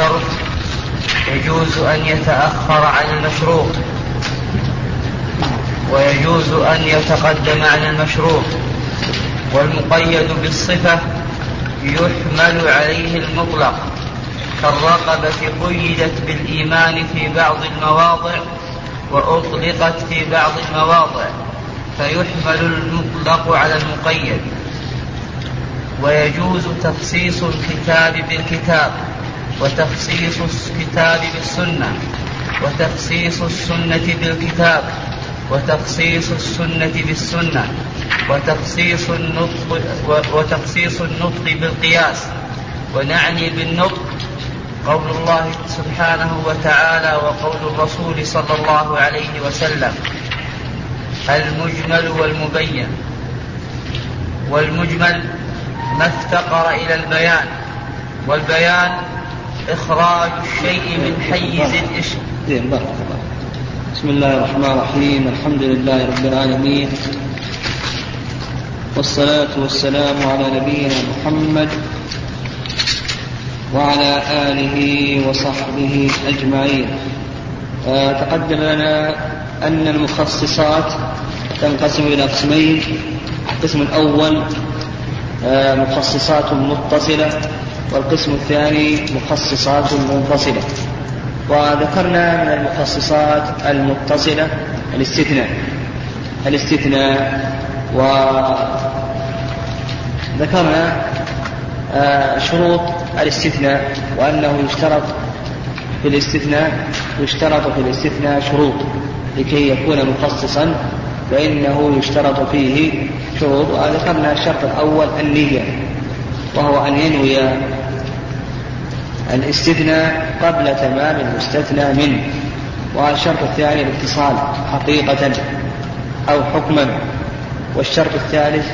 الشرط يجوز أن يتأخر عن المشروط ويجوز أن يتقدم عن المشروط والمقيد بالصفة يحمل عليه المطلق كالرقبة قيدت بالإيمان في بعض المواضع وأطلقت في بعض المواضع فيحمل المطلق على المقيد ويجوز تخصيص الكتاب بالكتاب وتخصيص الكتاب بالسنة وتخصيص السنة بالكتاب وتخصيص السنة بالسنة وتخصيص النطق وتخصيص النطق بالقياس ونعني بالنطق قول الله سبحانه وتعالى وقول الرسول صلى الله عليه وسلم المجمل والمبين. والمجمل ما افتقر إلى البيان والبيان إخراج الشيء من حيز الإشم زين بارك الله بسم الله الرحمن الرحيم. الحمد لله رب العالمين. والصلاة والسلام على نبينا محمد وعلى آله وصحبه أجمعين. تقدم لنا أن المخصصات تنقسم إلى قسمين. القسم الأول مخصصات متصلة. والقسم الثاني مخصصات منفصلة. وذكرنا من المخصصات المتصلة الاستثناء. الاستثناء وذكرنا آه، شروط الاستثناء وأنه يشترط في الاستثناء يشترط في الاستثناء شروط لكي يكون مخصصا فإنه يشترط فيه شروط. وذكرنا الشرط الأول النية وهو أن ينوي الاستثناء قبل تمام المستثنى منه والشرط الثاني الاتصال حقيقة أو حكما والشرط الثالث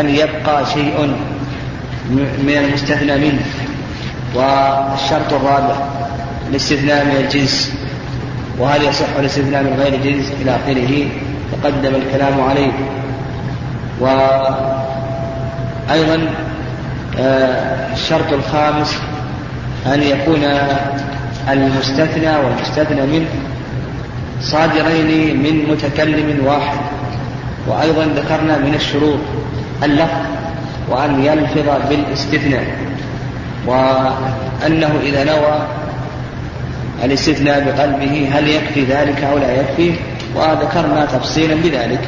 أن يبقى شيء من المستثنى منه والشرط الرابع الاستثناء من الجنس وهل يصح الاستثناء من غير جنس إلى آخره؟ تقدم الكلام عليه. وأيضا آه، الشرط الخامس أن يكون المستثنى والمستثنى منه صادرين من متكلم واحد. وأيضا ذكرنا من الشروط اللفظ وأن يلفظ بالاستثناء وأنه إذا نوى الاستثناء بقلبه هل يكفي ذلك أو لا يكفي؟ وذكرنا تفصيلا بذلك.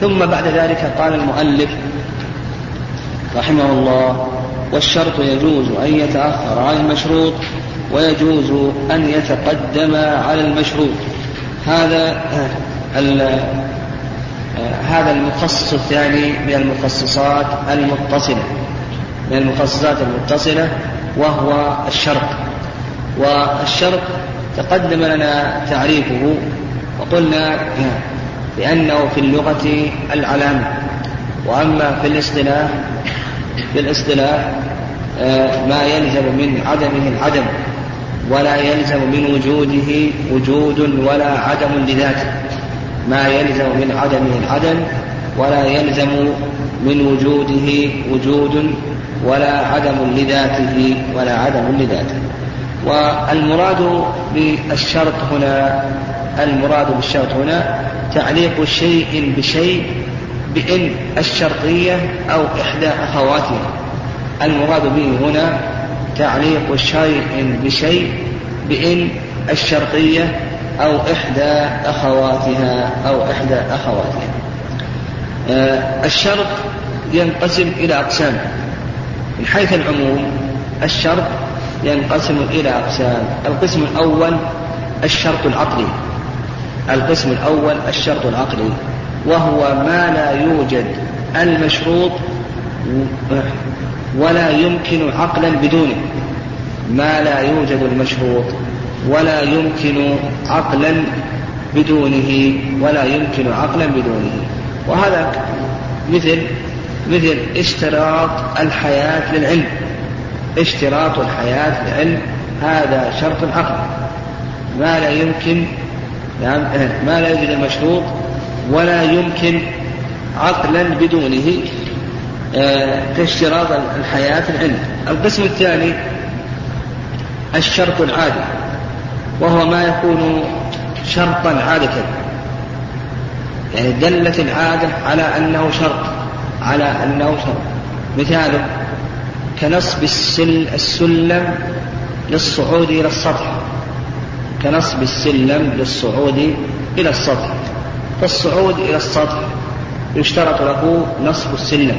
ثم بعد ذلك قال المؤلف رحمه الله والشرط يجوز أن يتأخر عن المشروط ويجوز أن يتقدم على المشروط. هذا هذا المخصص الثاني من المخصصات المتصلة من المخصصات المتصلة وهو الشرط. والشرط تقدم لنا تعريفه وقلنا بأنه في اللغة العلامة وأما في الاصطلاح في الاصطلاح آه، ما يلزم من عدمه العدم ولا يلزم من وجوده وجود ولا عدم لذاته. ما يلزم من عدمه العدم ولا يلزم من وجوده وجود ولا عدم لذاته ولا عدم لذاته. والمراد بالشرط هنا المراد بالشرط هنا تعليق شيء بشيء بإن الشرطية أو إحدى أخواتها. المراد به هنا تعليق شيء بشيء بإن الشرطية أو إحدى أخواتها أو إحدى أخواتها. آه الشرط ينقسم إلى أقسام. من حيث العموم الشرط ينقسم إلى أقسام. القسم الأول الشرط العقلي. القسم الأول الشرط العقلي. وهو ما لا يوجد المشروط ولا يمكن عقلا بدونه. ما لا يوجد المشروط ولا يمكن عقلا بدونه ولا يمكن عقلا بدونه. وهذا مثل مثل اشتراط الحياة للعلم. اشتراط الحياة للعلم هذا شرط عقل. ما لا يمكن يعني ما لا يوجد المشروط ولا يمكن عقلا بدونه كاشتراط آه، الحياة العلم. القسم الثاني الشرط العادي وهو ما يكون شرطا عادة. يعني دلت العادة على أنه شرط على أنه شرط. مثاله كنصب السل السلم للصعود إلى السطح. كنصب السلم للصعود إلى السطح. فالصعود إلى السطح. يشترط له نصب السلم.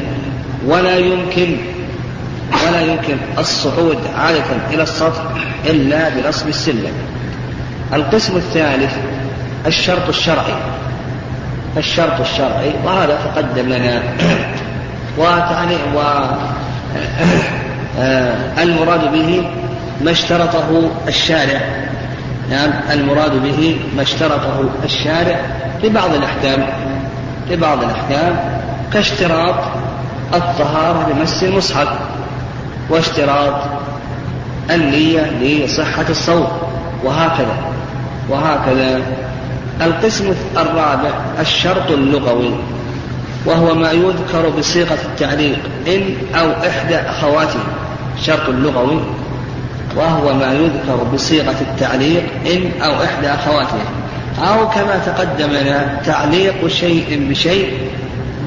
ولا يمكن ولا يمكن الصعود عادة إلى السطح إلا بنصب السلم. القسم الثالث الشرط الشرعي. الشرط الشرعي وهذا تقدم لنا. وتعني و المراد به ما اشترطه الشارع. نعم المراد به ما اشترطه الشارع لبعض الأحكام لبعض الأحكام كاشتراط الطهارة لمس المصحف واشتراط النية لصحة الصوم وهكذا وهكذا. القسم الرابع الشرط اللغوي وهو ما يذكر بصيغة التعليق إن أو إحدى أخواته الشرط اللغوي وهو ما يذكر بصيغة التعليق إن أو إحدى أخواته أو كما تقدم لنا تعليق شيء بشيء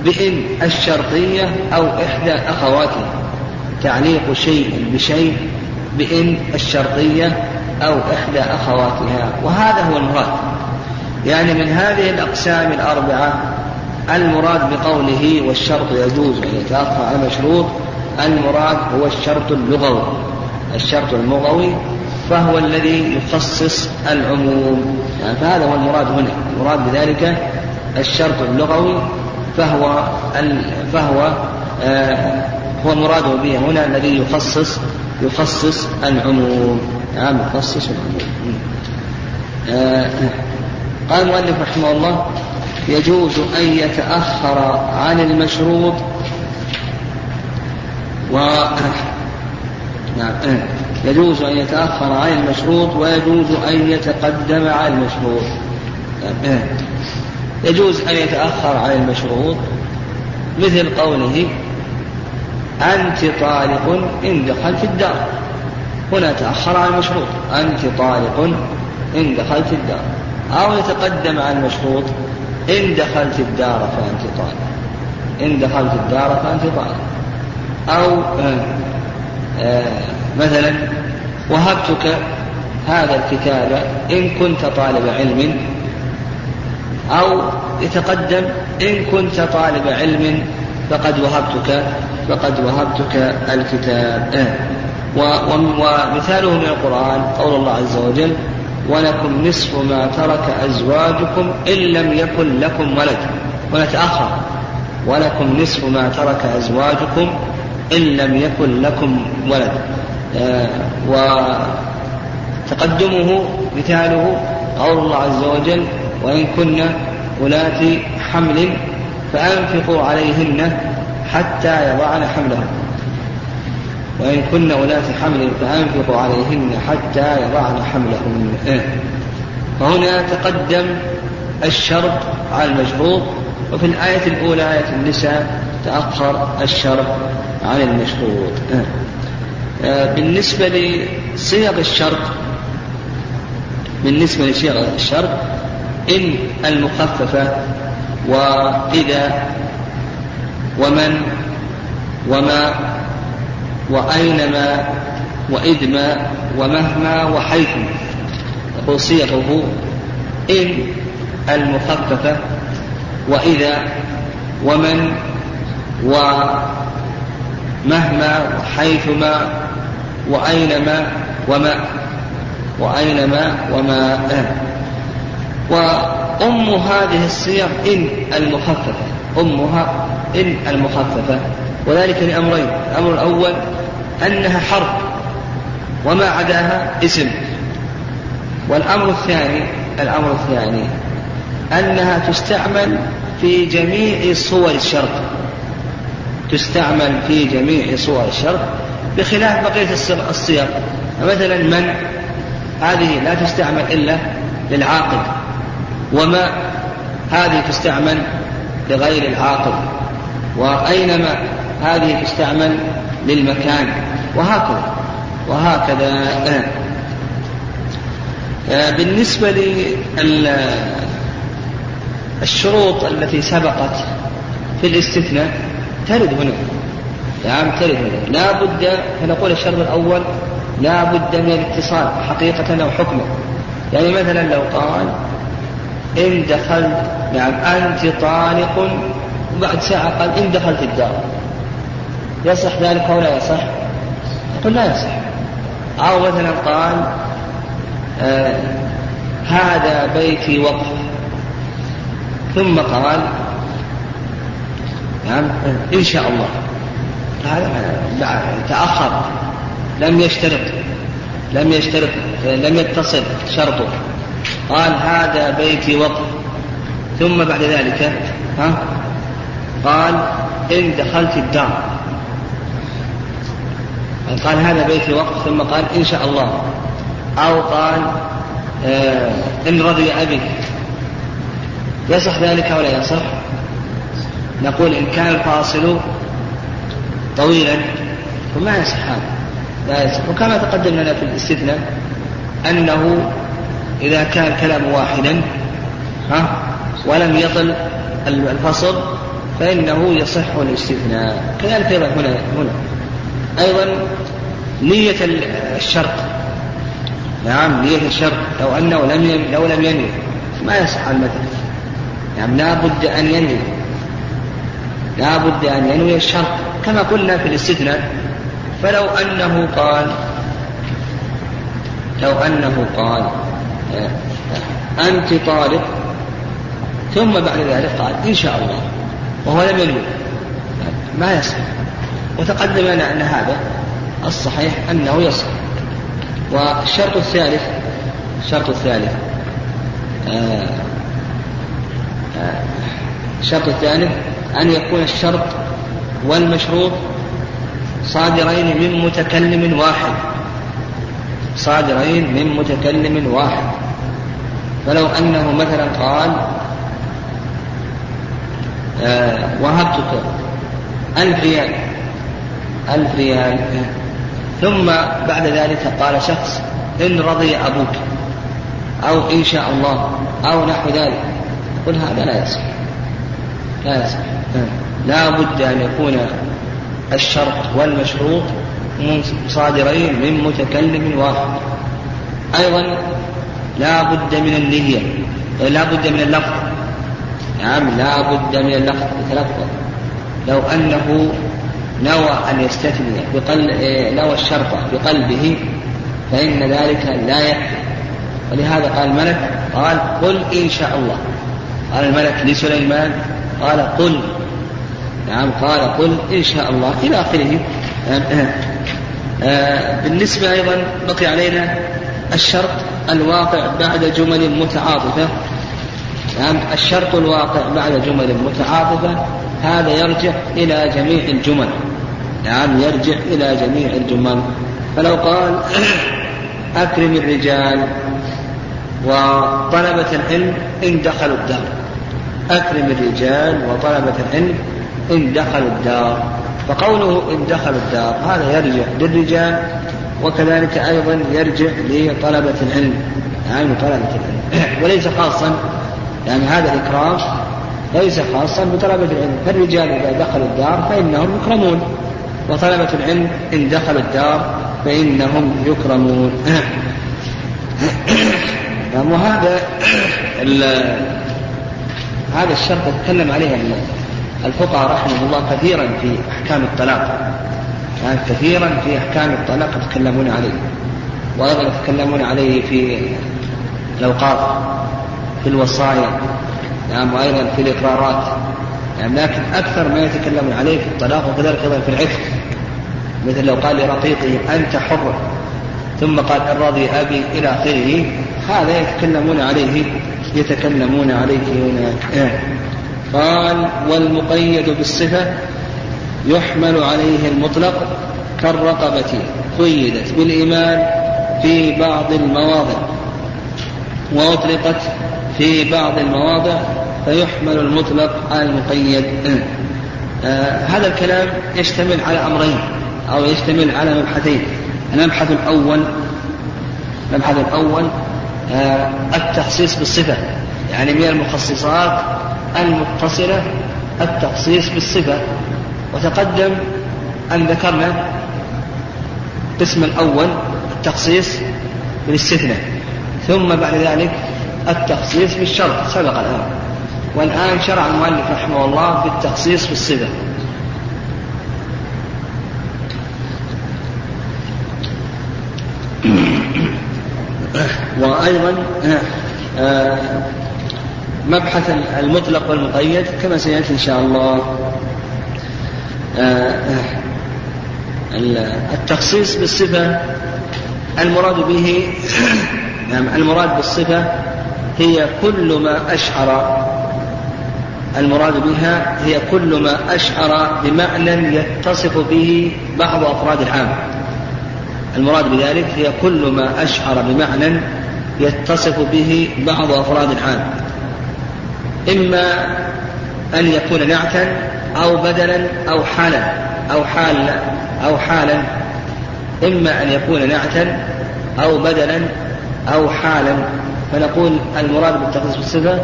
بإن الشرطية أو إحدى أخواته تعليق شيء بشيء بإن الشرطية أو إحدى أخواتها. وهذا هو المراد. يعني من هذه الأقسام الأربعة المراد بقوله والشرط يجوز أن يتأخر على المشروط المراد هو الشرط اللغوي. الشرط اللغوي فهو الذي يخصص العموم. يعني فهذا هو المراد هنا. المراد بذلك الشرط اللغوي فهو فهو آه هو المراد به هنا الذي يخصص يخصص العموم. نعم يخصص العموم. آه قال المؤلف رحمه الله يجوز أن يتأخر عن المشروط. و نعم. يجوز أن يتأخر عن المشروط ويجوز أن يتقدم عن المشروط. يجوز أن يتأخر عن المشروط مثل قوله أنت طالق إن دخلت الدار. هنا تأخر عن المشروط. أنت طالق إن دخلت الدار. أو يتقدم عن المشروط إن دخلت الدار فأنت طالق. إن دخلت الدار فأنت طالق. أو آه مثلا وهبتك هذا الكتاب إن كنت طالب علم أو يتقدم إن كنت طالب علم فقد وهبتك فقد وهبتك الكتاب. ومثاله من القرآن قول الله عز وجل ولكم نصف ما ترك أزواجكم إن لم يكن لكم ولد. ونتأخر. ولكم نصف ما ترك أزواجكم إن لم يكن لكم ولد. آه وتقدمه مثاله قول الله عز وجل وإن كن ولاة حمل فأنفقوا عليهن حتى يضعن حملهن. وإن كن ولاة حمل فأنفقوا عليهن حتى يضعن حملهن. فهنا تقدم الشرط على المشروط وفي الآية الأولى آية النساء تأخر الشرط عن المشروط بالنسبة لصيغ الشرط بالنسبة لصيغ الشرط إن المخففة وإذا ومن وما وأينما وإذما ومهما وحيثما. يقول صيغه إن المخففة وإذا ومن ومهما وحيثما وأينما وما وأينما وما وأم هذه الصيغ إن المخففة أمها إن المخففة. وذلك لأمرين الأمر الأول أنها حرف وما عداها اسم. والأمر الثاني الأمر الثاني أنها تستعمل في جميع صور الشرط تستعمل في جميع صور الشرط بخلاف بقية الصيغ. مثلا من؟ هذه لا تستعمل إلا للعاقل. وما؟ هذه تستعمل لغير العاقل. وأينما هذه تستعمل للمكان. وهكذا. وهكذا. آه، بالنسبة للشروط التي سبقت في الاستثناء ترد هنا. نعم ترد هنا. لا بد فنقول الشرط الأول لا بد من الاتصال حقيقة أو حكما يعني مثلا لو قال إن دخلت نعم أنت طالق وبعد ساعة قال إن دخلت الدار. يصح ذلك أو لا يصح؟ يقول لا يصح. أو مثلا قال آه هذا بيتي وقف. ثم قال نعم؟ إن شاء الله. تأخر. لم يشترط. لم يشترط لم يتصل شرطه. قال هذا بيتي وقف ثم بعد ذلك ها؟ قال إن دخلت الدار. قال هذا بيتي وقف ثم قال إن شاء الله. أو قال آه إن رضي أبي يصح ذلك ولا يصح؟ نقول إن كان الفاصل طويلا فما يصح هذا لا يصح. وكما تقدم لنا في الاستثناء أنه إذا كان الكلام واحدا ها ولم يطل الفصل فإنه يصح الاستثناء. كذلك أيضا هنا هنا. أيضا نية الشرط. نعم نية الشرط. لو أنه لم لو لم ينوي ما يصح المثل نعم لا بد أن ينوي. لا بد أن ينوي الشرط كما قلنا في الاستثناء فلو أنه قال لو أنه قال آه، أنت طالب ثم بعد ذلك قال إن شاء الله وهو لم ينوي ما يصح. وتقدم لنا أن هذا الصحيح أنه يصح. والشرط الثالث الشرط الثالث آه، آه، الشرط الثالث أن يكون الشرط والمشروط صادرين من متكلم واحد. صادرين من متكلم واحد. فلو أنه مثلا قال آه وهبتك ألف ريال ألف ريال ثم بعد ذلك قال شخص إن رضي أبوك أو إن شاء الله أو نحو ذلك. قل هذا لا يصح. لا لا بد أن يكون الشرط والمشروط صادرين من متكلم واحد. أيضا لا بد من النية لا بد من اللفظ. نعم لا بد من اللفظ يتلفظ. لو أنه نوى أن يستثني بقل نوى الشرط بقلبه فإن ذلك لا يكفي. ولهذا قال الملك قال قل إن شاء الله. قال الملك لسليمان قال قل. نعم قال قل إن شاء الله إلى آخره. آه، بالنسبة أيضا بقي علينا الشرط الواقع بعد جمل متعاطفة. نعم الشرط الواقع بعد جمل متعاطفة هذا يرجع إلى جميع الجمل. نعم يرجع إلى جميع الجمل. فلو قال أكرم الرجال وطلبة العلم إن دخلوا الدار. أكرم الرجال وطلبة العلم إن دخلوا الدار. فقوله إن دخلوا الدار هذا يرجع للرجال وكذلك أيضا يرجع لطلبة العلم. يعني طلبة العلم. وليس خاصا يعني هذا الإكرام ليس خاصا بطلبة العلم. فالرجال إذا دخلوا الدار فإنهم يكرمون. وطلبة العلم إن دخلوا الدار فإنهم يكرمون. وهذا هذا الشرط تكلم عليه الفقهاء رحمه الله كثيرا في أحكام الطلاق. يعني كثيرا في أحكام الطلاق يتكلمون عليه. وأيضا يتكلمون عليه في الأوقاف في الوصايا نعم وأيضا في الإقرارات. يعني لكن أكثر ما يتكلمون عليه في الطلاق وكذلك أيضا في العتق. مثل لو قال لرقيقه أنت حر. ثم قال إن رضي أبي إلى آخره. هذا يتكلمون عليه يتكلمون عليه هنا قال والمقيد بالصفة يحمل عليه المطلق كالرقبة قيدت بالإيمان في بعض المواضع وأطلقت في بعض المواضع فيحمل المطلق على المقيد. آه هذا الكلام يشتمل على أمرين أو يشتمل على مبحثين. المبحث الأول المبحث الأول التخصيص بالصفة. يعني من المخصصات المتصلة التخصيص بالصفة. وتقدم أن ذكرنا القسم الأول التخصيص بالاستثناء. ثم بعد ذلك التخصيص بالشرط سبق الآن. والآن شرع المؤلف رحمه الله بالتخصيص بالصفة. وأيضا آه، مبحث المطلق والمقيد كما سيأتي إن شاء الله. آه، التخصيص بالصفة المراد به نعم المراد بالصفة هي كل ما أشعر. المراد بها هي كل ما أشعر بمعنى يتصف به بعض أفراد العام. المراد بذلك هي كل ما أشعر بمعنى يتصف به بعض أفراد العام إما أن يكون نعتا أو بدلا أو حالا أو حال أو حالا. إما أن يكون نعتا أو بدلا أو حالا. فنقول المراد بالتخصيص بالصفة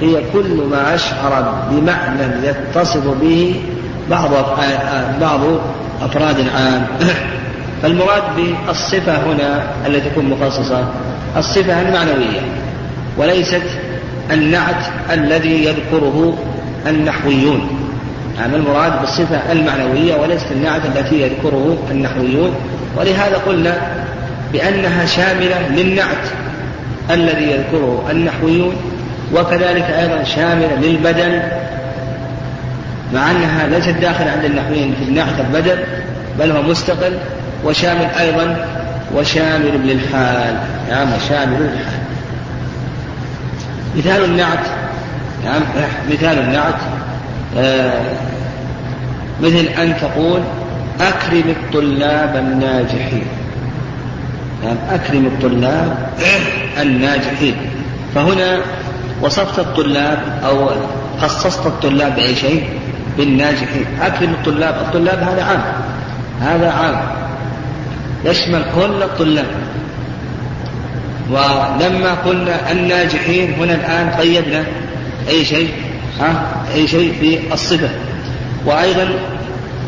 هي كل ما أشعر بمعنى يتصف به بعض بعض أفراد العام فالمراد بالصفة هنا التي تكون مخصصة الصفة المعنوية وليست النعت الذي يذكره النحويون. يعني المراد بالصفة المعنوية وليست النعت التي يذكره النحويون. ولهذا قلنا بأنها شاملة للنعت الذي يذكره النحويون وكذلك أيضا شاملة للبدل مع أنها ليست داخلة عند النحويين في النعت البدل بل هو مستقل وشامل أيضا وشامل للحال نعم وشامل للحال مثال النعت. نعم مثال النعت. آه مثل أن تقول أكرم الطلاب الناجحين. نعم أكرم الطلاب الناجحين. فهنا وصفت الطلاب أو خصصت الطلاب بأي شيء؟ بالناجحين. أكرم الطلاب. الطلاب هذا عام. هذا عام. يشمل كل الطلاب. ولما قلنا الناجحين هنا الآن قيدنا أي شيء ها؟ أي شيء في الصفة. وأيضا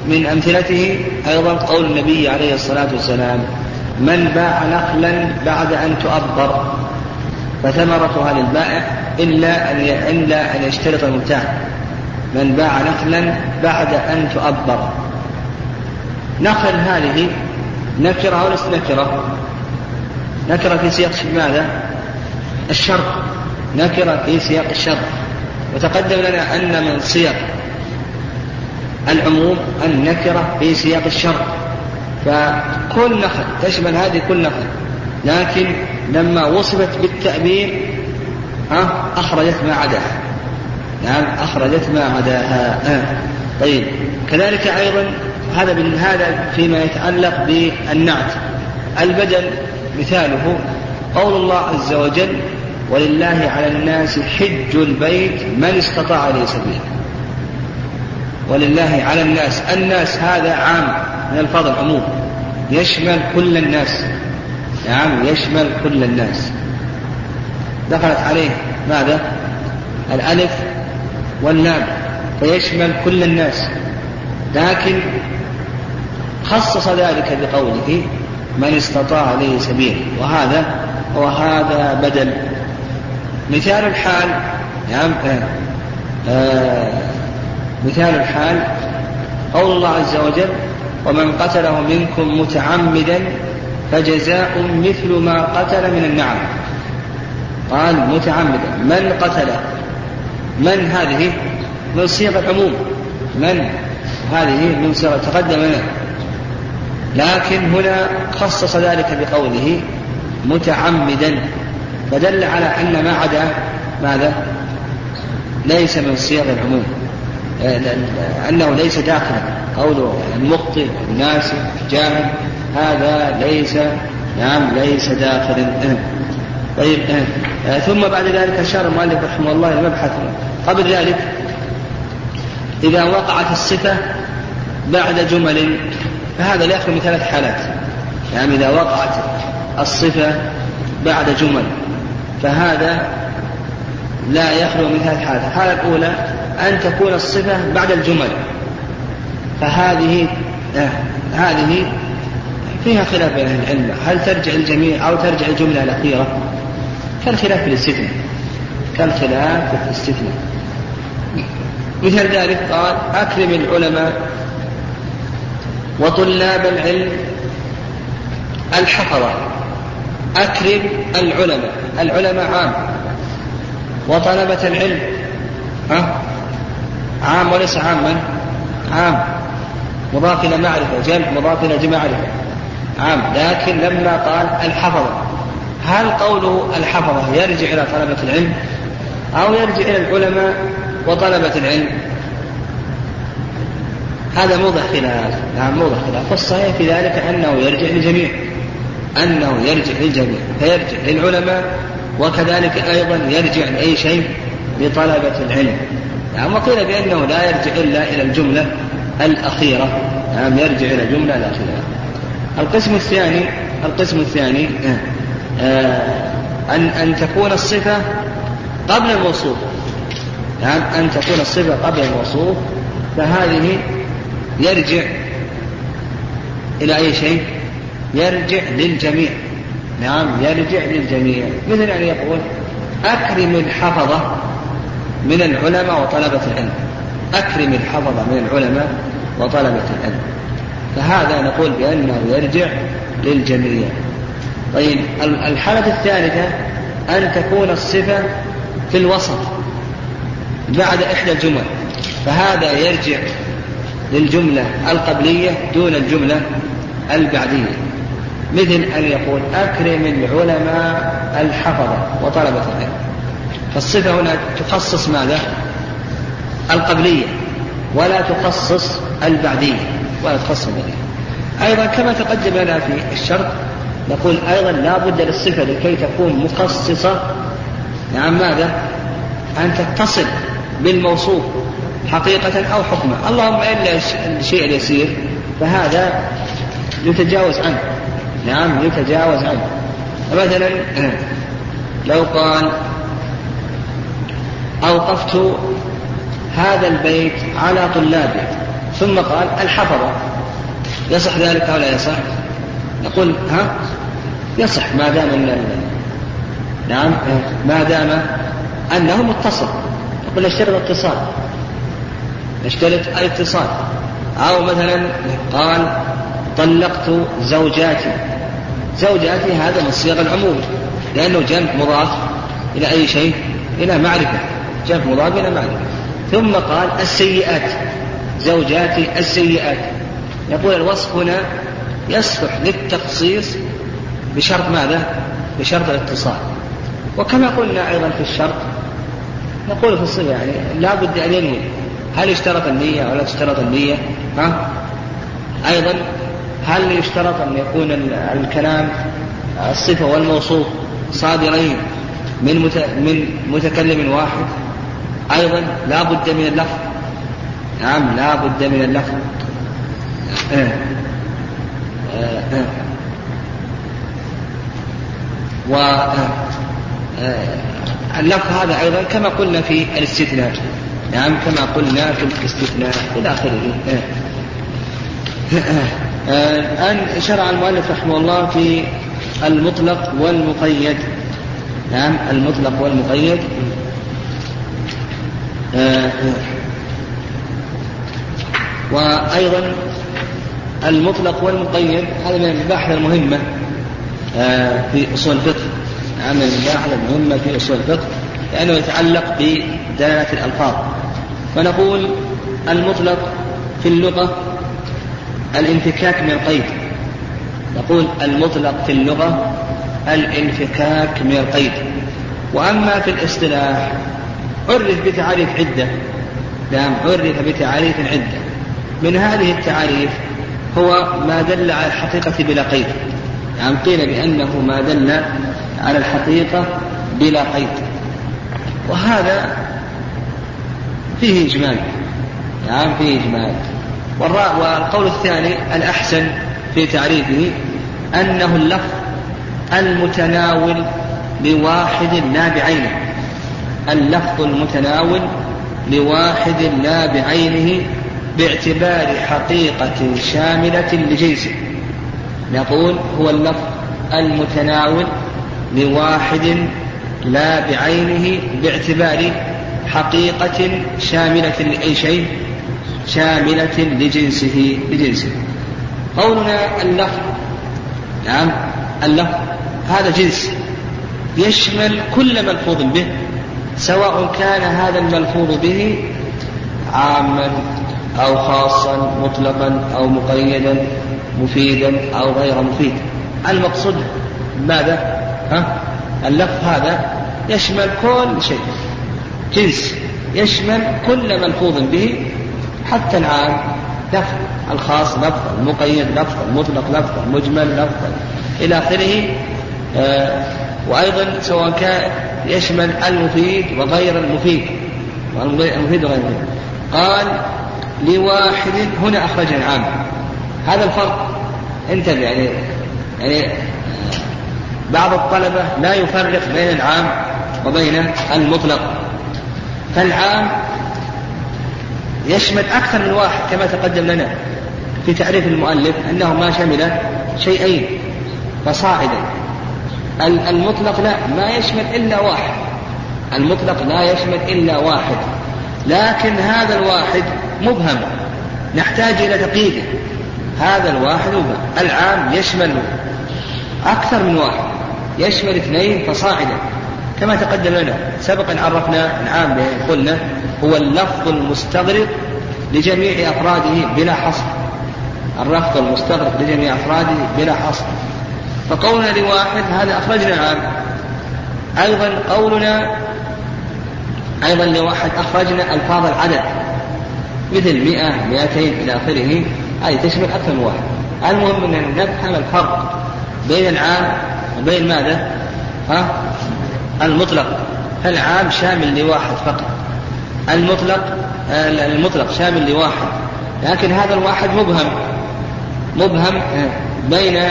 من أمثلته أيضا قول النبي عليه الصلاة والسلام من باع نخلا بعد أن تؤبر. فثمرتها للبائع إلا أن إلا أن يشترط المبتاع من باع نخلا بعد أن تؤبر. نخل هذه نكرة أو ليست نكرة؟ نكرة في سياق ماذا؟ الشرط نكرة في سياق الشرط وتقدم لنا أن من سياق العموم النكرة في سياق الشرط فكل نخل تشمل هذه كل نخل. لكن لما وصفت بالتأبير أخرجت ما عداها. نعم أخرجت ما عداها. آه. طيب. كذلك أيضا هذا هذا فيما يتعلق بالنعت. البدل مثاله قول الله عز وجل ولله على الناس حج البيت من استطاع إليه سبيلا. ولله على الناس. الناس هذا عام من الفاظ العموم يشمل كل الناس. نعم يشمل كل الناس. دخلت عليه ماذا؟ الألف واللام. فيشمل كل الناس. لكن خصص ذلك بقوله من استطاع إليه سبيل وهذا وهذا بدل. مثال الحال نعم آه آه مثال الحال قول الله عز وجل ومن قتله منكم متعمدا فجزاء مثل ما قتل من النعم. قال متعمدا من قتل من هذه؟ من صيغ العموم. من؟ هذه من صيغ تقدم لنا. لكن هنا خصص ذلك بقوله متعمدا فدل على أن ما عدا ماذا؟ ليس من صيغ العموم. أنه ليس داخلا. قوله المخطئ الناس جاهل هذا ليس نعم ليس داخلا. طيب ثم بعد ذلك أشار المؤلف رحمه الله المبحث قبل ذلك إذا وقعت الصفة بعد جمل فهذا لا يخلو من ثلاث حالات. يعني إذا وقعت الصفة بعد جمل فهذا لا يخلو من هذه الحالة الحالة الأولى أن تكون الصفة بعد الجمل. فهذه آه هذه فيها خلاف بين أهل العلم. هل ترجع الجميع أو ترجع الجملة الأخيرة؟ كالخلاف في الاستثناء. كالخلاف في الاستثناء. مثل ذلك قال أكرم العلماء وطلاب العلم الحفظة أكرم العلماء العلماء عام. وطلبة العلم ها؟ عام وليس عاما عام. مضاف إلى معرفة جمع مضاف إلى معرفة. عام. لكن لما قال الحفظة هل قول الحفظة يرجع إلى طلبة العلم أو يرجع إلى العلماء وطلبة العلم؟ هذا موضع خلاف نعم موضع خلاف. والصحيح في ذلك أنه يرجع للجميع أنه يرجع للجميع فيرجع للعلماء وكذلك أيضا يرجع لأي شيء لطلبة العلم. نعم وقيل بأنه لا يرجع إلا إلى الجملة الأخيرة. نعم يرجع إلى الجملة الأخيرة. القسم الثاني القسم الثاني آه أن أن تكون الصفة قبل الوصوف نعم أن تكون الصفة قبل الوصوف فهذه يرجع إلى أي شيء؟ يرجع للجميع. نعم يرجع للجميع. مثل أن يقول أكرم الحفظة من العلماء وطلبة العلم. أكرم الحفظة من العلماء وطلبة العلم. فهذا نقول بأنه يرجع للجميع. طيب الحالة الثالثة أن تكون الصفة في الوسط بعد إحدى الجمل. فهذا يرجع للجملة القبلية دون الجملة البعدية. مثل أن يقول أكرم العلماء الحفظة وطلبة العلم. فالصفة هنا تخصص ماذا؟ القبلية ولا تخصص البعدية ولا تخصص البعدية. أيضا كما تقدم لنا في الشرط نقول أيضا لا بد للصفة لكي تكون مخصصة. نعم ماذا؟ أن تتصل بالموصوف. حقيقة أو حكما اللهم إلا الشيء اليسير فهذا يتجاوز عنه. نعم يتجاوز عنه. مثلا لو قال أوقفت هذا البيت على طلابه ثم قال الحفظة يصح ذلك أو لا يصح؟ نقول ها؟ يصح ما دام نعم ما دام أنه متصل. نقول نشترط الاتصال. نشترط الاتصال. أو مثلا قال طلقت زوجاتي. زوجاتي هذا من صيغ العموم لأنه جمع مضاف إلى أي شيء؟ إلى معرفة. جمع مضاف إلى معرفة. ثم قال السيئات. زوجاتي السيئات. يقول الوصف هنا يصلح للتخصيص بشرط ماذا؟ بشرط الاتصال. وكما قلنا أيضا في الشرط نقول في الصفة يعني لا بد أن ينوي. هل اشترط النية أو لا تشترط النية؟ ها؟ أيضا هل يشترط أن يكون الكلام الصفة والموصوف صادرين من من متكلم واحد أيضا لا بد من اللفظ نعم لا بد من اللفظ آه. آه. آه. و اللفظ هذا أيضا كما قلنا في الاستثناء نعم كما قلنا في الاستثناء إلى آخره. الآن شرع المؤلف رحمه الله في المطلق والمقيد. نعم المطلق والمقيد. وأيضا المطلق والمقيد هذا من المباحث المهمة في أصول الفقه. نعم من المباحث المهمة في أصول الفقه لأنه يتعلق بدلالة الألفاظ. فنقول المطلق في اللغة الانفكاك من القيد. نقول المطلق في اللغة الانفكاك من القيد. وأما في الاصطلاح عرف بتعاريف عدة. نعم عرف بتعاريف عدة. من هذه التعاريف هو ما دل على الحقيقة بلا قيد. نعم قيل بأنه ما دل على الحقيقة بلا قيد. وهذا فيه إجمال. نعم فيه إجمال. والقول الثاني الأحسن في تعريفه أنه اللفظ المتناول لواحد لا بعينه اللفظ المتناول لواحد لا بعينه باعتبار حقيقة شاملة لجنسه. نقول هو اللفظ المتناول لواحد لا بعينه باعتبار حقيقة شاملة لأي شيء؟ شاملة لجنسه لجنسه. قولنا اللفظ. نعم اللفظ. هذا جنس يشمل كل ملفوظ به سواء كان هذا الملفوظ به عاما أو خاصا مطلقا أو مقيدا مفيدا أو غير مفيد. المقصود ماذا؟ ها؟ اللفظ هذا يشمل كل شيء. جنس يشمل كل ملفوظ به حتى العام لفظ الخاص لفظ المقيد لفظ المطلق لفظ المجمل لفظ إلى آخره. آه وأيضا سواء كان يشمل المفيد وغير المفيد. المفيد وغير المفيد. قال لواحد هنا أخرج العام. هذا الفرق. انتبه يعني يعني بعض الطلبة لا يفرق بين العام وبين المطلق. فالعام يشمل أكثر من واحد كما تقدم لنا في تعريف المؤلف أنه ما شمل شيئين فصاعدا. المطلق لا ما يشمل إلا واحد. المطلق لا يشمل إلا واحد. لكن هذا الواحد مبهم نحتاج إلى تقييده هذا الواحد العام يشمل أكثر من واحد. يشمل اثنين فصاعدا. كما تقدم لنا سبقا عرفنا العام قلنا هو اللفظ المستغرق لجميع أفراده بلا حصر اللفظ المستغرق لجميع أفراده بلا حصر فقولنا لواحد هذا أخرجنا العام أيضا قولنا أيضا لواحد أخرجنا ألفاظ العدد مثل مئة مئتين إلى آخره هذه تشمل أكثر من واحد المهم أن نفهم الفرق بين العام وبين ماذا؟ ها؟ المطلق العام شامل لواحد فقط. المطلق المطلق شامل لواحد. لكن هذا الواحد مبهم مبهم بين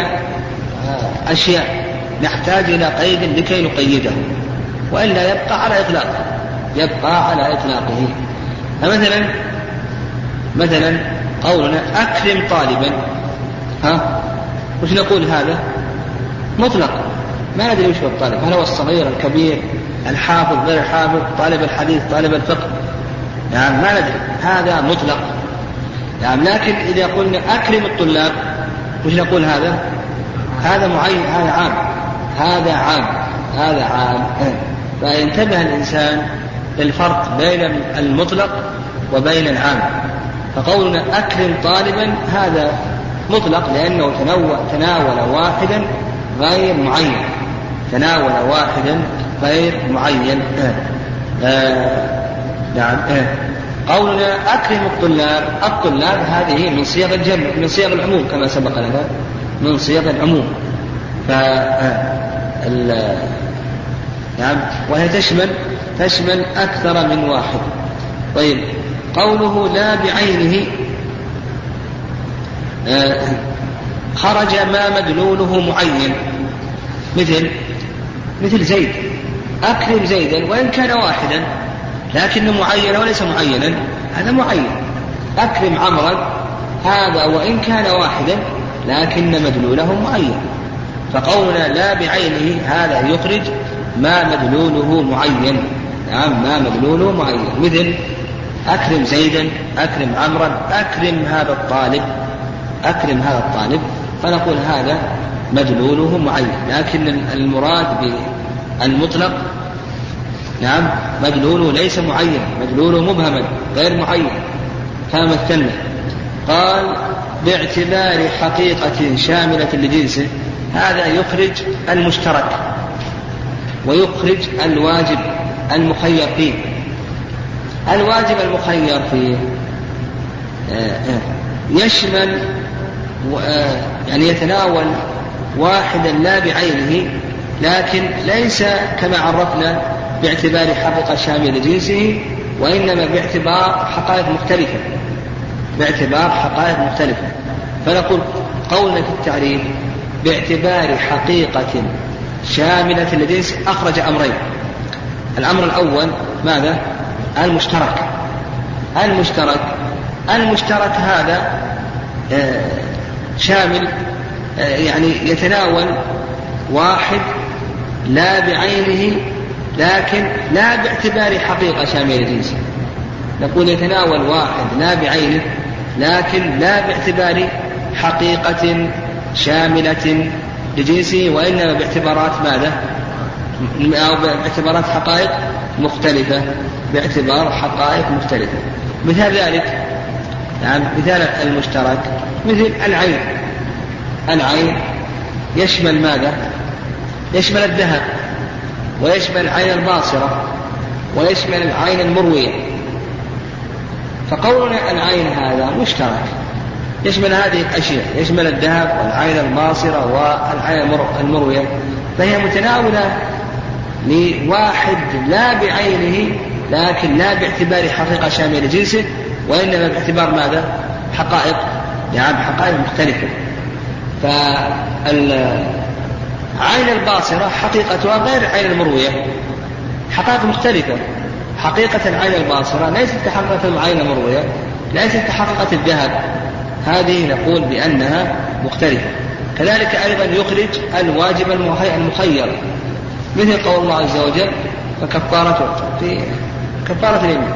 أشياء نحتاج إلى قيد لكي نقيده. وإلا يبقى على إطلاقه يبقى على إطلاقه. فمثلا مثلا قولنا أكرم طالبا ها؟ وش نقول هذا؟ مطلق. ما ندري وش هو الطالب. هل هو الصغير الكبير الحافظ غير الحافظ طالب الحديث طالب الفقه؟ نعم ما ندري. هذا مطلق. نعم لكن إذا قلنا أكرم الطلاب وش نقول هذا؟ هذا معين هذا عام. هذا عام هذا عام. فينتبه الإنسان للفرق بين المطلق وبين العام. فقولنا أكرم طالبا هذا مطلق لأنه تناول واحدا غير معين. تناول واحدا غير معين. آه. نعم. آه. قولنا أكرم الطلاب الطلاب هذه من صيغ الجمع من صيغ العموم كما سبق لنا من صيغ العموم. ف نعم. وهي تشمل تشمل أكثر من واحد. طيب. قوله لا بعينه. آه. خرج ما مدلوله معين. مثل مثل زيد. أكرم زيدا وإن كان واحدا لكنه معين وليس معينا هذا معين. أكرم عمرا هذا وإن كان واحدا لكن مدلوله معين. فقولنا لا بعينه هذا يخرج ما مدلوله معين. نعم ما مدلوله معين. مثل أكرم زيدا أكرم عمرا أكرم هذا الطالب أكرم هذا الطالب. فنقول هذا مدلوله معين. لكن المراد بالمطلق نعم مدلوله ليس معين مدلوله مبهما غير معين كما مثلنا قال باعتبار حقيقة شاملة لجنسه هذا يخرج المشترك ويخرج الواجب المخير فيه الواجب المخير فيه يشمل يعني يتناول واحدا لا بعينه لكن ليس كما عرفنا باعتبار حقيقة شاملة جنسه وإنما باعتبار حقائق مختلفة. باعتبار حقائق مختلفة. فنقول قولنا في التعريف باعتبار حقيقة شاملة للجنس أخرج أمرين. الأمر الأول ماذا؟ المشترك. المشترك المشترك هذا آه، شامل يعني يتناول واحد لا بعينه لكن لا باعتبار حقيقة شاملة للجنس نقول يتناول واحد لا بعينه لكن لا باعتبار حقيقة شاملة لجنسه وإنما باعتبارات ماذا؟ أو باعتبارات حقائق مختلفة. باعتبار حقائق مختلفة. مثال ذلك نعم مثال المشترك مثل العين. العين يشمل ماذا؟ يشمل الذهب ويشمل العين الباصرة ويشمل العين المروية. فقولنا العين هذا مشترك. يشمل هذه الأشياء يشمل الذهب والعين الباصرة والعين المروية. فهي متناولة لواحد لا بعينه لكن لا باعتبار حقيقة شاملة جنسه وإنما باعتبار ماذا؟ حقائق. نعم حقائق مختلفة. فالعين الباصرة حقيقتها غير العين المروية. حقائق مختلفة. حقيقة العين الباصرة ليست كحقيقة العين المروية ليست كحقيقة الذهب. هذه نقول بأنها مختلفة. كذلك أيضا يخرج الواجب المخير. مثل قول الله عز وجل فكفارته في كفارة اليمين.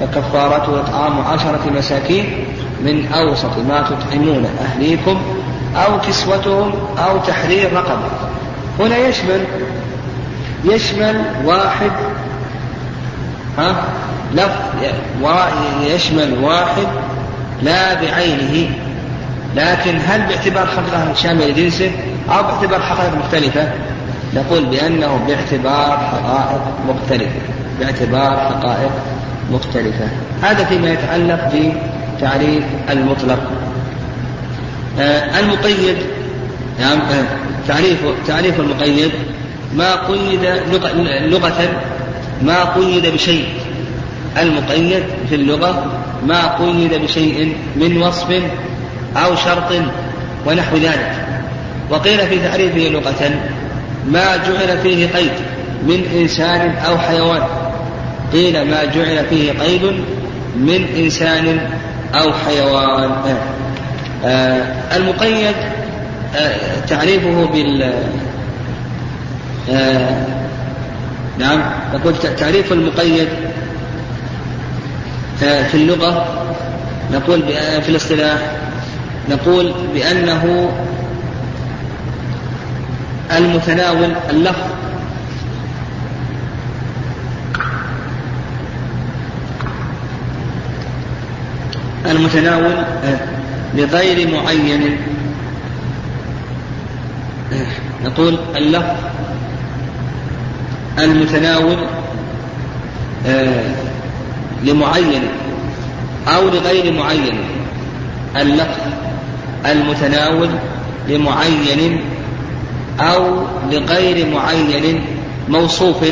فكفارته إطعام عشرة مساكين من أوسط ما تطعمون أهليكم أو كسوتهم أو تحرير رقبة. هنا يشمل يشمل واحد ها؟ لفظ يشمل واحد لا بعينه. لكن هل باعتبار حقيقة شامل جنسه أو باعتبار حقائق مختلفة؟ نقول بأنه باعتبار حقائق مختلفة. باعتبار حقائق مختلفة. هذا فيما يتعلق بتعريف المطلق. المقيد. نعم آه تعريف تعريف المقيد. ما قيد لغة ما قيد بشيء. المقيد في اللغة ما قيد بشيء من وصف أو شرط ونحو ذلك. وقيل في تعريفه لغة ما جعل فيه قيد من إنسان أو حيوان. قيل ما جعل فيه قيد من إنسان أو حيوان. آه. المقيد آه تعريفه بال آه نعم نقول تعريف المقيد آه في اللغة نقول في الاصطلاح نقول بأنه المتناول اللفظ. المتناول آه، لغير معين. نقول اللفظ المتناول آه، لمعين أو لغير معين. اللفظ المتناول لمعين أو لغير معين موصوف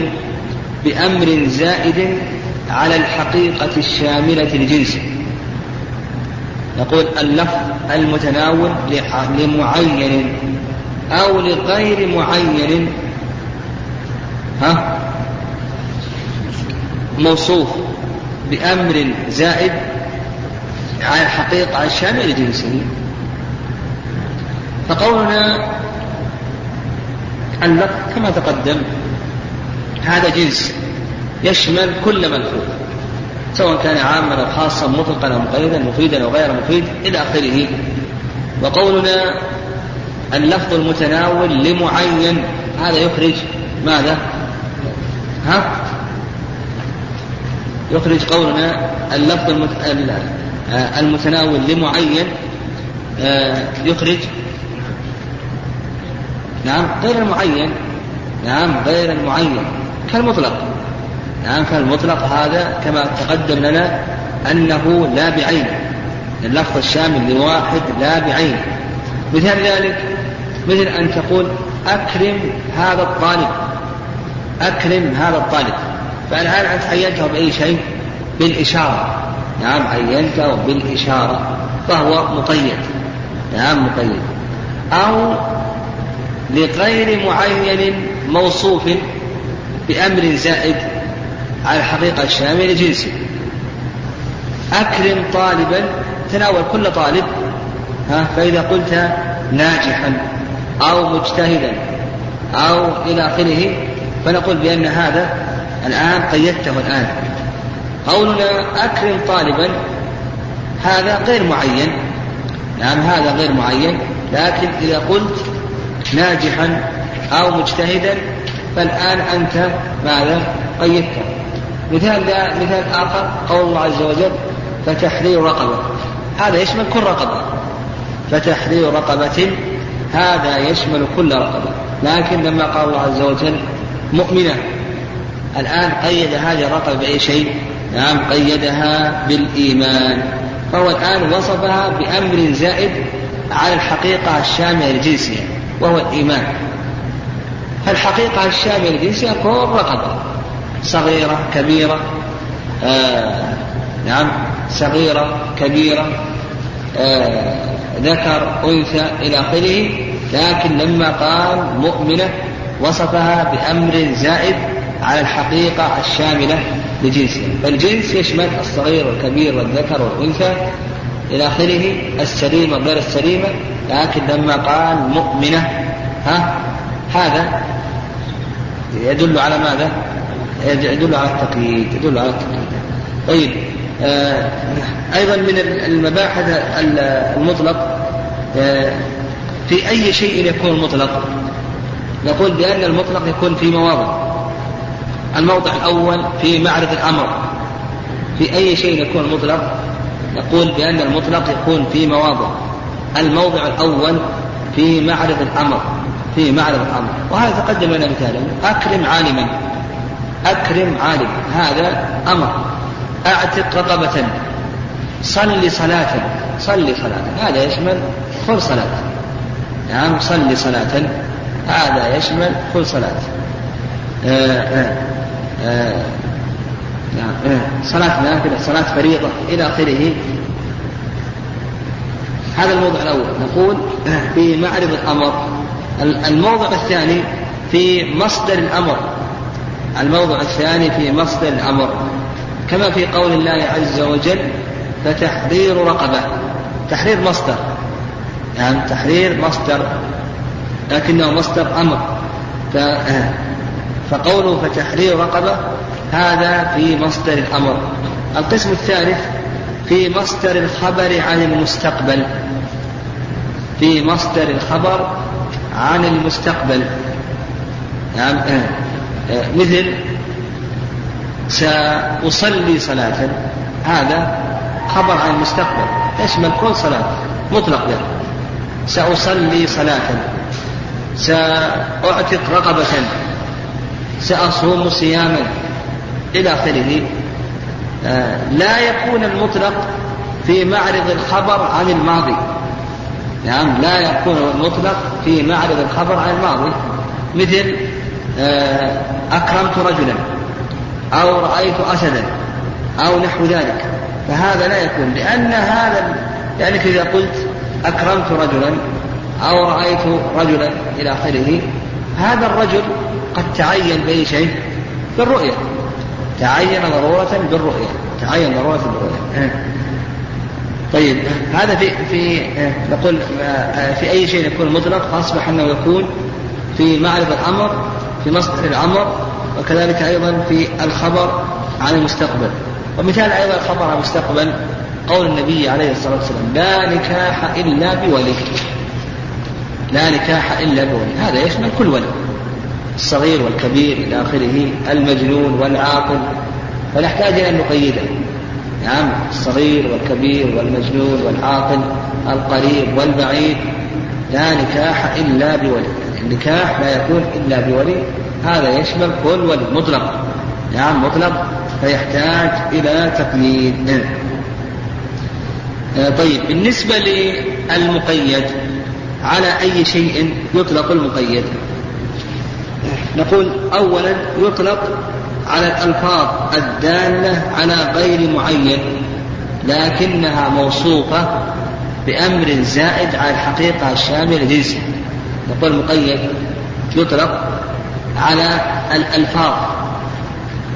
بأمر زائد على الحقيقة الشاملة لجنسه. نقول اللفظ المتناول لمعين أو لغير معين. ها؟ موصوف بأمر زائد على الحقيقة الشاملة لجنسه فقولنا اللفظ كما تقدم هذا جنس يشمل كل ملفوظ. سواء كان عاما أو خاصا مطلقا أو مقيدا مفيدا أو غير مفيد إلى آخره. وقولنا اللفظ المتناول لمعين. هذا يخرج ماذا؟ ها؟ يخرج قولنا اللفظ المتناول لمعين آه، يخرج. نعم غير المعين. نعم غير المعين. كالمطلق. نعم كالمطلق هذا كما تقدم لنا أنه لا بعينه اللفظ الشامل لواحد لا بعينه مثال ذلك مثل أن تقول أكرم هذا الطالب. أكرم هذا الطالب. فالآن أنت عينته بأي شيء؟ بالإشارة. نعم عينته بالإشارة. فهو مقيد نعم مقيد أو لغير معين موصوف بأمر زائد. على الحقيقة الشاملة لجنسه أكرم طالبا تناول كل طالب ها فإذا قلت ناجحا أو مجتهدا أو إلى آخره فنقول بأن هذا الآن قيدته الآن. قولنا أكرم طالبا هذا غير معين. نعم هذا غير معين لكن إذا قلت ناجحا أو مجتهدا فالآن أنت ماذا؟ قيدته. مثال مثال آخر قول الله عز وجل فتحرير رقبة. هذا يشمل كل رقبة. فتحرير رقبة هذا يشمل كل رقبة. لكن لما قال الله عز وجل مؤمنة الآن قيد هذه الرقبة بأي شيء؟ نعم قيدها بالإيمان. فهو الآن وصفها بأمر زائد على الحقيقة الشاملة لجنسها وهو الإيمان. فالحقيقة الشاملة لجنسها كل رقبة. صغيرة كبيرة آه نعم صغيرة كبيرة آه ذكر أنثى إلى آخره. لكن لما قال مؤمنة وصفها بأمر زائد على الحقيقة الشاملة لجنسها فالجنس يشمل الصغير والكبير والذكر والأنثى إلى آخره السليمة غير السليمة. لكن لما قال مؤمنة ها هذا يدل على ماذا؟ يدل على التقييد يدل على التقييد. طيب آه أيضا من المباحث المطلق آه في أي شيء يكون مطلق؟ نقول بأن المطلق يكون في مواضع. الموضع الأول في معرض الأمر. في أي شيء يكون مطلق؟ نقول بأن المطلق يكون في مواضع. الموضع الأول في معرض الأمر في معرض الأمر. وهذا تقدم لنا مثالا. أكرم عالما. أكرم عالما هذا أمر. أعتق رقبة. صل صلاة. صل صلاة. هذا يشمل كل صلاة. نعم صل صلاة. هذا يشمل كل صلاة. آه آه آه نعم صلاة نافلة صلاة فريضة إلى آخره. هذا الموضع الأول. نقول في معرض الأمر. الموضع الثاني في مصدر الأمر. الموضع الثاني في مصدر الأمر. كما في قول الله عز وجل فتحرير رقبة. تحرير مصدر. يعني تحرير مصدر. لكنه مصدر أمر. فقوله فتحرير رقبة هذا في مصدر الأمر. القسم الثالث في مصدر الخبر عن المستقبل. في مصدر الخبر عن المستقبل. نعم آه. مثل سأصلي صلاة. هذا خبر عن المستقبل. يشمل كل صلاة؟ مطلق له سأصلي صلاة. سأعتق رقبة. سأصوم صياما. إلى آخره. آه لا يكون المطلق في معرض الخبر عن الماضي. نعم لا يكون المطلق في معرض الخبر عن الماضي. مثل آه أكرمت رجلا أو رأيت أسدا أو نحو ذلك. فهذا لا يكون لأن هذا لأنك إذا قلت أكرمت رجلا أو رأيت رجلا إلى آخره هذا الرجل قد تعين بأي شيء؟ بالرؤية. تعين ضرورة بالرؤية. تعين ضرورة بالرؤية. طيب هذا في في نقول في أي شيء يكون مطلق فأصبح أنه يكون في معرفة الأمر في مصدر الأمر وكذلك أيضا في الخبر عن المستقبل. ومثال أيضا الخبر عن المستقبل قول النبي عليه الصلاة والسلام لا نكاح إلا بولي. لا نكاح إلا بولي. هذا يشمل كل ولي الصغير والكبير إلى آخره المجنون والعاقل. فنحتاج إلى أن نقيده. نعم الصغير والكبير والمجنون والعاقل القريب والبعيد. لا نكاح إلا بولي. النكاح لا يكون إلا بولي. هذا يشمل كل ولي مطلق. نعم مطلق. فيحتاج إلى تقييد. طيب بالنسبة للمقيد على أي شيء يطلق المقيد؟ نقول أولا يطلق على الألفاظ الدالة على غير معين لكنها موصوفة بأمر زائد على الحقيقة الشاملة لجنسه نقول مقيد يطلق على الألفاظ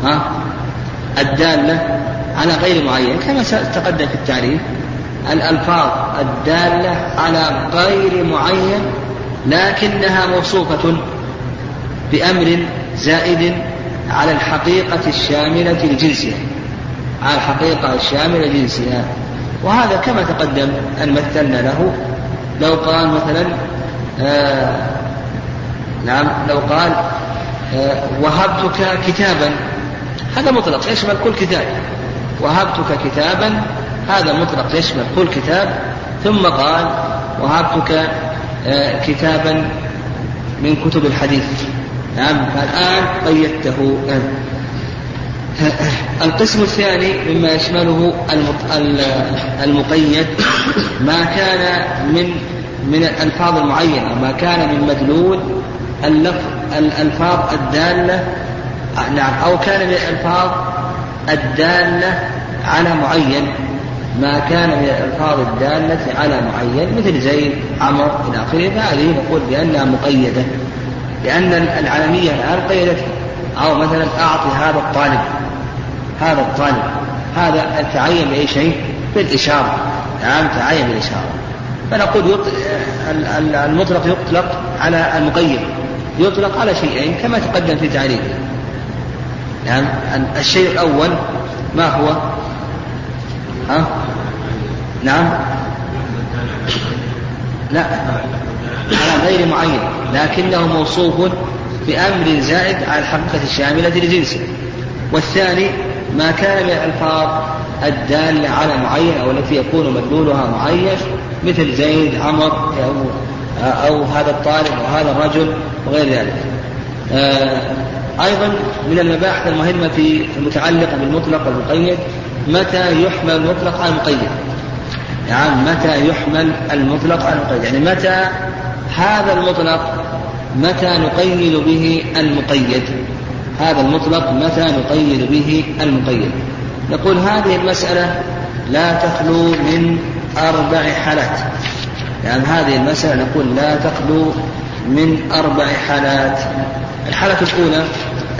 ها؟ الدالة على غير معين كما تقدم في التعريف. الألفاظ الدالة على غير معين لكنها موصوفة بأمر زائد على الحقيقة الشاملة لجنسها. على الحقيقة الشاملة لجنسها. وهذا كما تقدم أن مثلنا له. لو قال مثلا آه نعم لو قال آه وهبتك كتابا هذا مطلق يشمل كل كتاب. وهبتك كتابا هذا مطلق يشمل كل كتاب. ثم قال وهبتك آه كتابا من كتب الحديث. نعم فالآن قيدته. القسم الثاني مما يشمله المقيد ما كان من من الألفاظ المعينة ما كان من مدلول الألفاظ الدالة نعم أو كان من الألفاظ الدالة على معين ما كان من الألفاظ الدالة على معين مثل زيد عمر إلى آخره فهذه نقول بأنها مقيدة لأن العالمية الآن قيدتها أو مثلا أعطي هذا الطالب هذا الطالب هذا تعين بأي شيء؟ بالإشارة نعم تعين بالإشارة فنقول المطلق يطلق على المقيد يطلق على شيئين كما تقدم في تعريفه نعم الشيء الأول ما هو؟ ها؟ نعم. لا على غير معين لكنه موصوف بأمر زائد على الحقيقة الشاملة لجنسه. والثاني ما كان من الألفاظ الدالة على معين أو التي يكون مدلولها معين مثل زيد عمر أو, أو هذا الطالب أو هذا الرجل وغير ذلك. آه، أيضا من المباحث المهمة في المتعلقة بالمطلق والمقيد متى يحمل المطلق على المقيد؟ يعني متى يحمل المطلق على المقيد؟ يعني متى هذا المطلق متى نقيد به المقيد؟ هذا المطلق متى نقيد به المقيد؟ نقول هذه المسألة لا تخلو من أربع حالات. يعني هذه المسألة نقول لا تخلو من أربع حالات. الحالة الأولى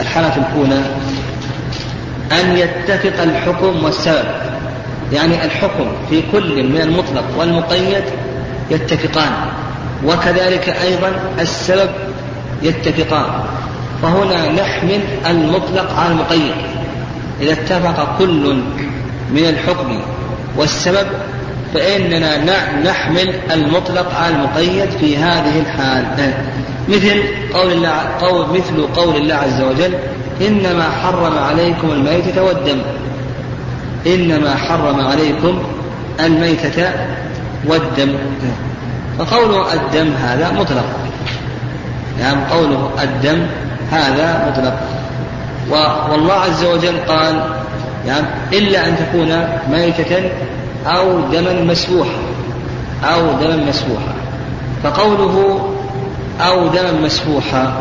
الحالة الأولى أن يتفق الحكم والسبب. يعني الحكم في كل من المطلق والمقيد يتفقان وكذلك أيضا السبب يتفقان. فهنا نحمل المطلق على المقيد. إذا اتفق كل من الحكم والسبب فإننا نحمل المطلق على المقيد في هذه الحال. مثل قول الله قول مثل قول الله عز وجل إنما حرم عليكم الميتة والدم. إنما حرم عليكم الميتة والدم. فقوله الدم هذا مطلق. نعم يعني قوله الدم هذا مطلق. والله عز وجل قال يعني إلا أن تكون ميتة أو دما مسفوحا أو دما مسفوحا فقوله أو دما مسفوحا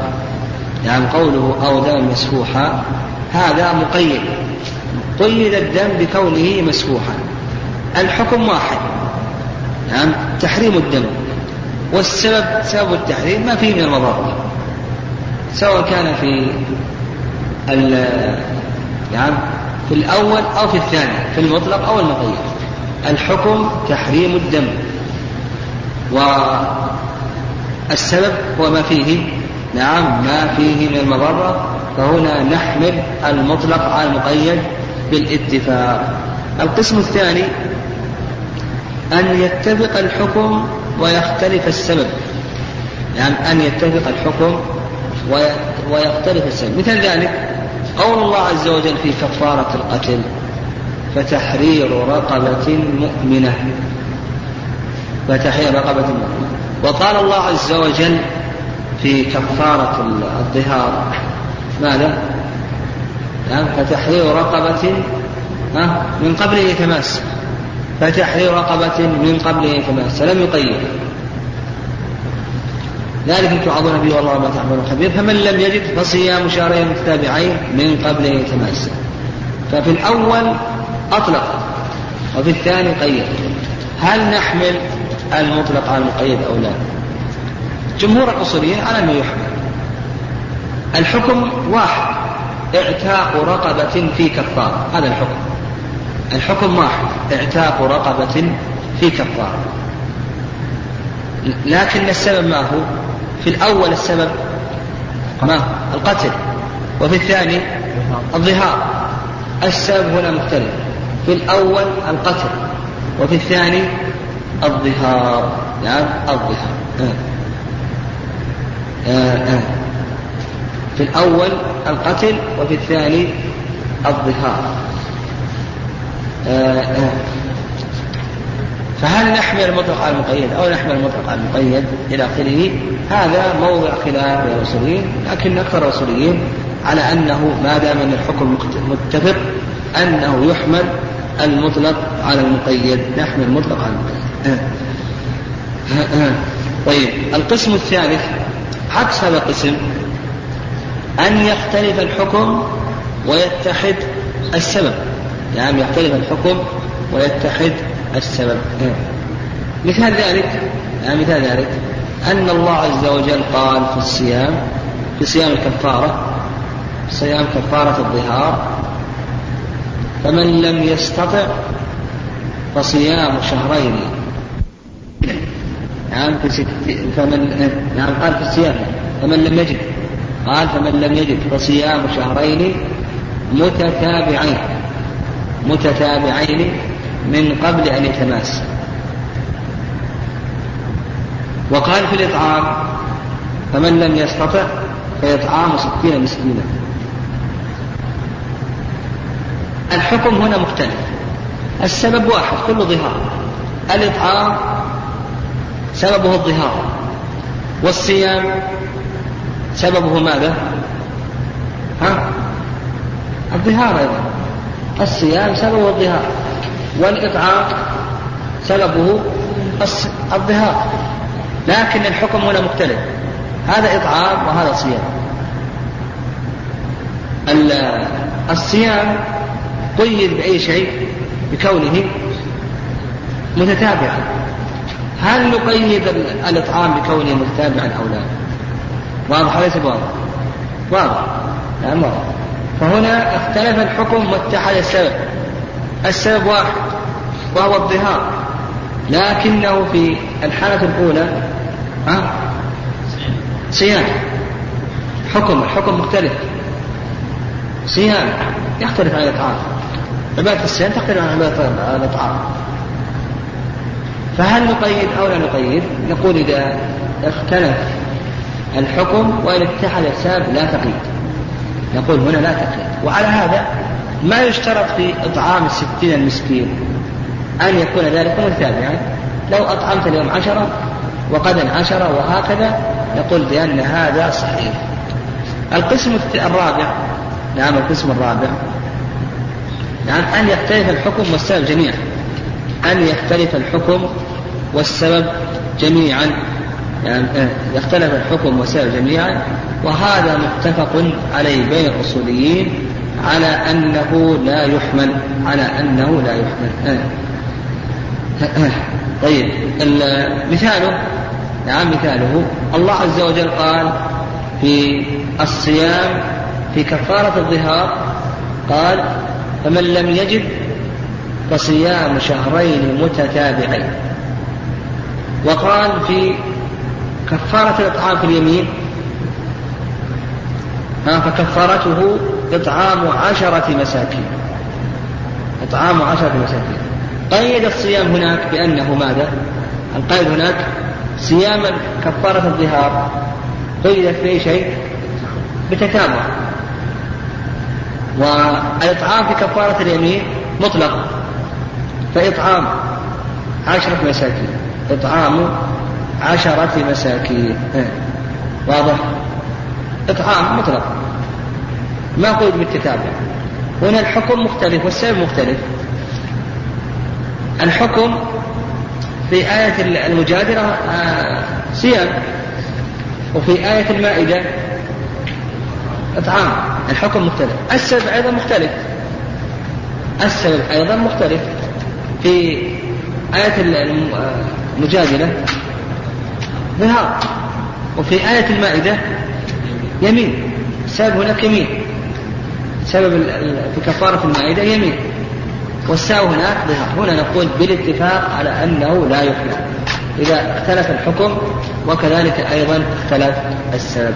يعني قوله أو دما مسفوحا هذا مقيد. قيد الدم بكونه مسفوحا. الحكم واحد نعم تحريم الدم. والسبب سبب التحريم ما فيه من المضار سواء كان في يعني في الأول أو في الثاني في المطلق أو المقيد الحكم تحريم الدم. والسبب هو ما فيه نعم ما فيه من المضرة. فهنا نحمل المطلق على المقيد بالاتفاق. القسم الثاني أن يتفق الحكم ويختلف السبب. يعني أن يتفق الحكم ويختلف السبب. مثل ذلك قول الله عز وجل في كفارة القتل فتحرير رقبة مؤمنة. فتحرير رقبة مؤمنة. وقال الله عز وجل في كفارة الظهار ماذا؟ نعم فتحرير رقبة من قبل يتماس. فتحرير رقبة من قبل يتماس. لم يقيد. ذلك توعظون به والله ما تعملون خبير. فمن لم يجد فصيام شهرين متتابعين من قبل ان يتماسا ففي الأول أطلق وفي الثاني قيد. هل نحمل المطلق على المقيد أو لا؟ جمهور الأصوليين على انه يحمل. الحكم واحد اعتاق رقبة في كفارة هذا الحكم. الحكم واحد اعتاق رقبة في كفارة لكن السبب ما هو؟ في الأول السبب ما القتل وفي الثاني الظهار السبب هنا مختلف في الأول القتل وفي الثاني الظهار نعم الظهار آه. آه. آه. في الأول القتل وفي الثاني الظهار آه. آه. فهل نحمل المطلق على المقيد أو نحمل المطلق على المقيد إلى آخره؟ هذا موضع خلاف بين الأصوليين لكن أكثر الأصوليين على أنه ما دام أن الحكم متفق أنه يحمل المطلق على المقيد نحمل المطلق على المقيد. طيب القسم الثالث عكس هذا القسم أن يختلف الحكم ويتحد السبب. يعني يختلف الحكم ويتحد السبب. مثال ذلك يعني مثال ذلك أن الله عز وجل قال في الصيام في صيام الكفارة صيام كفارة الظهار فمن لم يستطع فصيام شهرين. نعم في ست فمن نعم قال في الصيام فمن لم يجد. قال فمن لم يجد فصيام شهرين متتابعين متتابعين من قبل أن يتماس. وقال في الإطعام فمن لم يستطع فإطعام ستين مسكينا. الحكم هنا مختلف. السبب واحد كل ظهار. الإطعام سببه الظهار. والصيام سببه ماذا؟ ها؟ الظهار أيضا. الصيام سببه الظهار. والإطعام سببه الظهار. لكن الحكم هنا مختلف. هذا إطعام وهذا صيام. الصيام قيد بأي شيء؟ بكونه متتابعا هل نقيد الإطعام بكونه متتابعا أو لا؟ واضح ليس واضح؟ واضح. نعم واضح. فهنا اختلف الحكم واتحد السبب. السبب واحد وهو الظهار لكنه في الحالة الأولى ها؟ صيام. حكم الحكم مختلف. صيام يختلف عن الإطعام. عبادة الصيام تختلف عن عبادة الإطعام. فهل نقيد أو لا نقيد؟ نقول إذا اختلف الحكم وإن اتحد السبب لا تقييد. نقول هنا لا تقييد. وعلى هذا ما يشترط في إطعام الستين المسكين أن يكون ذلك متابعا لو أطعمت اليوم عشرة وغدا عشرة وهكذا نقول بأن هذا صحيح. القسم الرابع نعم القسم الرابع. نعم أن يختلف الحكم والسبب جميعا. أن يختلف الحكم والسبب جميعا. يعني يختلف الحكم والسبب جميعا. وهذا متفق عليه بين الأصوليين. على أنه لا يحمل على أنه لا يحمل. طيب مثاله نعم مثاله. الله عز وجل قال في الصيام في كفارة الظهار قال فمن لم يجد فصيام شهرين متتابعين وقال في كفارة الإطعام في اليمين ها فكفارته إطعام عشرة مساكين. إطعام عشرة مساكين. قيد الصيام هناك بأنه ماذا؟ القيد هناك صيام كفارة الظهار. قيدت في شيء بتتابع. والإطعام في كفارة اليمين مطلق. فإطعام عشرة مساكين. إطعام عشرة مساكين. واضح؟ إطعام مطلق. ما قيد بالتتابع هنا الحكم مختلف والسبب مختلف. الحكم في آية المجادلة آه، صيام وفي آية المائدة إطعام. الحكم مختلف. السبب أيضا مختلف. السبب أيضا مختلف. في آية المجادلة ظهار وفي آية المائدة يمين. السبب هناك يمين. سبب في كفارة المائدة يمين والساو هناك ظهر هنا نقول بالاتفاق على أنه لا يحلى إذا اختلف الحكم وكذلك أيضا اختلف السبب.